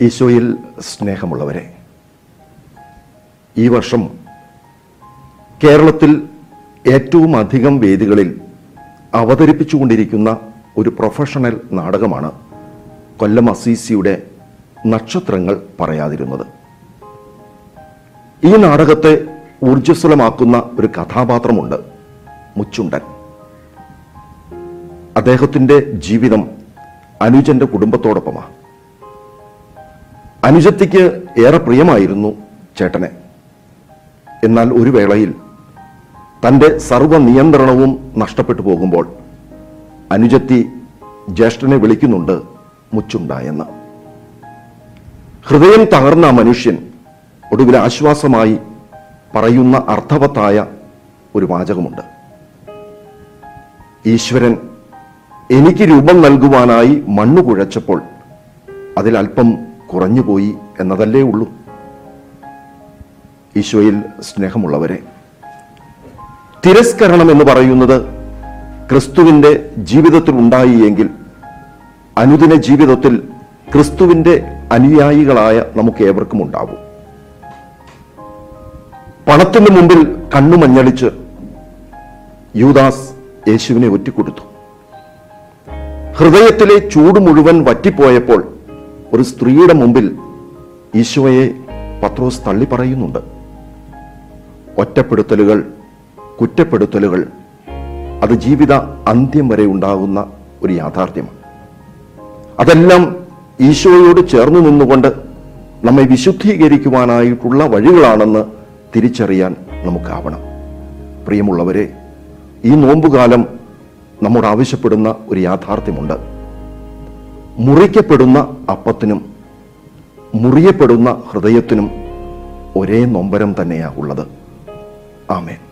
ഈശോയിൽ സ്നേഹമുള്ളവരെ ഈ വർഷം കേരളത്തിൽ ഏറ്റവും അധികം വേദികളിൽ അവതരിപ്പിച്ചുകൊണ്ടിരിക്കുന്ന ഒരു പ്രൊഫഷണൽ നാടകമാണ് കൊല്ലം അസീസിയുടെ നക്ഷത്രങ്ങൾ പറയാതിരുന്നത്. ഈ നാടകത്തെ ഊർജസ്വലമാക്കുന്ന ഒരു കഥാപാത്രമുണ്ട് മുച്ചുണ്ടൻ. അദ്ദേഹത്തിന്റെ ജീവിതം അനുജന്റെ കുടുംബത്തോടൊപ്പമാണ്. അനുജത്തിക്ക് ഏറെ പ്രിയമായിരുന്നു ചേട്ടനെ. എന്നാൽ ഒരു വേളയിൽ തന്റെ സർവ നിയന്ത്രണവും നഷ്ടപ്പെട്ടു പോകുമ്പോൾ അനുജത്തി ജ്യേഷ്ഠനെ വിളിക്കുന്നുണ്ട് മുച്ചുണ്ടായെന്ന് ഹൃദയം തകർന്ന മനുഷ്യൻ ഒടുവിൽ ആശ്വാസമായി പറയുന്ന അർത്ഥവത്തായ ഒരു വാചകമുണ്ട്. ഈശ്വരൻ എനിക്ക് രൂപം നൽകുവാനായി മണ്ണു കുഴച്ചപ്പോൾ അതിലല്പം കുറഞ്ഞുപോയി എന്നതല്ലേ ഉള്ളൂ. ഈശോയിൽ സ്നേഹമുള്ളവരെ തിരസ്കരണം എന്ന് പറയുന്നത് ക്രിസ്തുവിന്റെ ജീവിതത്തിൽ ഉണ്ടായി എങ്കിൽ അനുദിന ജീവിതത്തിൽ ക്രിസ്തുവിന്റെ അനുയായികളായ നമുക്ക് ഏവർക്കും ഉണ്ടാവും. പണത്തിന് മുമ്പിൽ കണ്ണുമഞ്ഞളിച്ച് യൂദാസ് യേശുവിനെ ഒറ്റിക്കൊടുത്തു. ഹൃദയത്തിലെ ചൂട് മുഴുവൻ വറ്റിപ്പോയപ്പോൾ ഒരു സ്ത്രീയുടെ മുമ്പിൽ ഈശോയെ പത്രോസ് തള്ളി പറയുന്നുണ്ട് ഒറ്റപ്പെടുത്തലുകൾ കുറ്റപ്പെടുത്തലുകൾ അത് ജീവിത അന്ത്യം വരെ ഉണ്ടാകുന്ന ഒരു യാഥാർത്ഥ്യമാണ്. അതെല്ലാം ഈശോയോട് ചേർന്ന് നിന്നുകൊണ്ട് നമ്മെ വിശുദ്ധീകരിക്കുവാനായിട്ടുള്ള വഴികളാണെന്ന് തിരിച്ചറിയാൻ നമുക്കാവണം. പ്രിയമുള്ളവരെ ഈ നോമ്പുകാലം നമ്മോട് ആവശ്യപ്പെടുന്ന ഒരു യാഥാർത്ഥ്യമുണ്ട്. മുറിക്കപ്പെടുന്ന അപ്പത്തിനും മുറിയപ്പെടുന്ന ഹൃദയത്തിനും ഒരേ നൊമ്പരം തന്നെയാണ് ഉള്ളത്. ആമേൻ.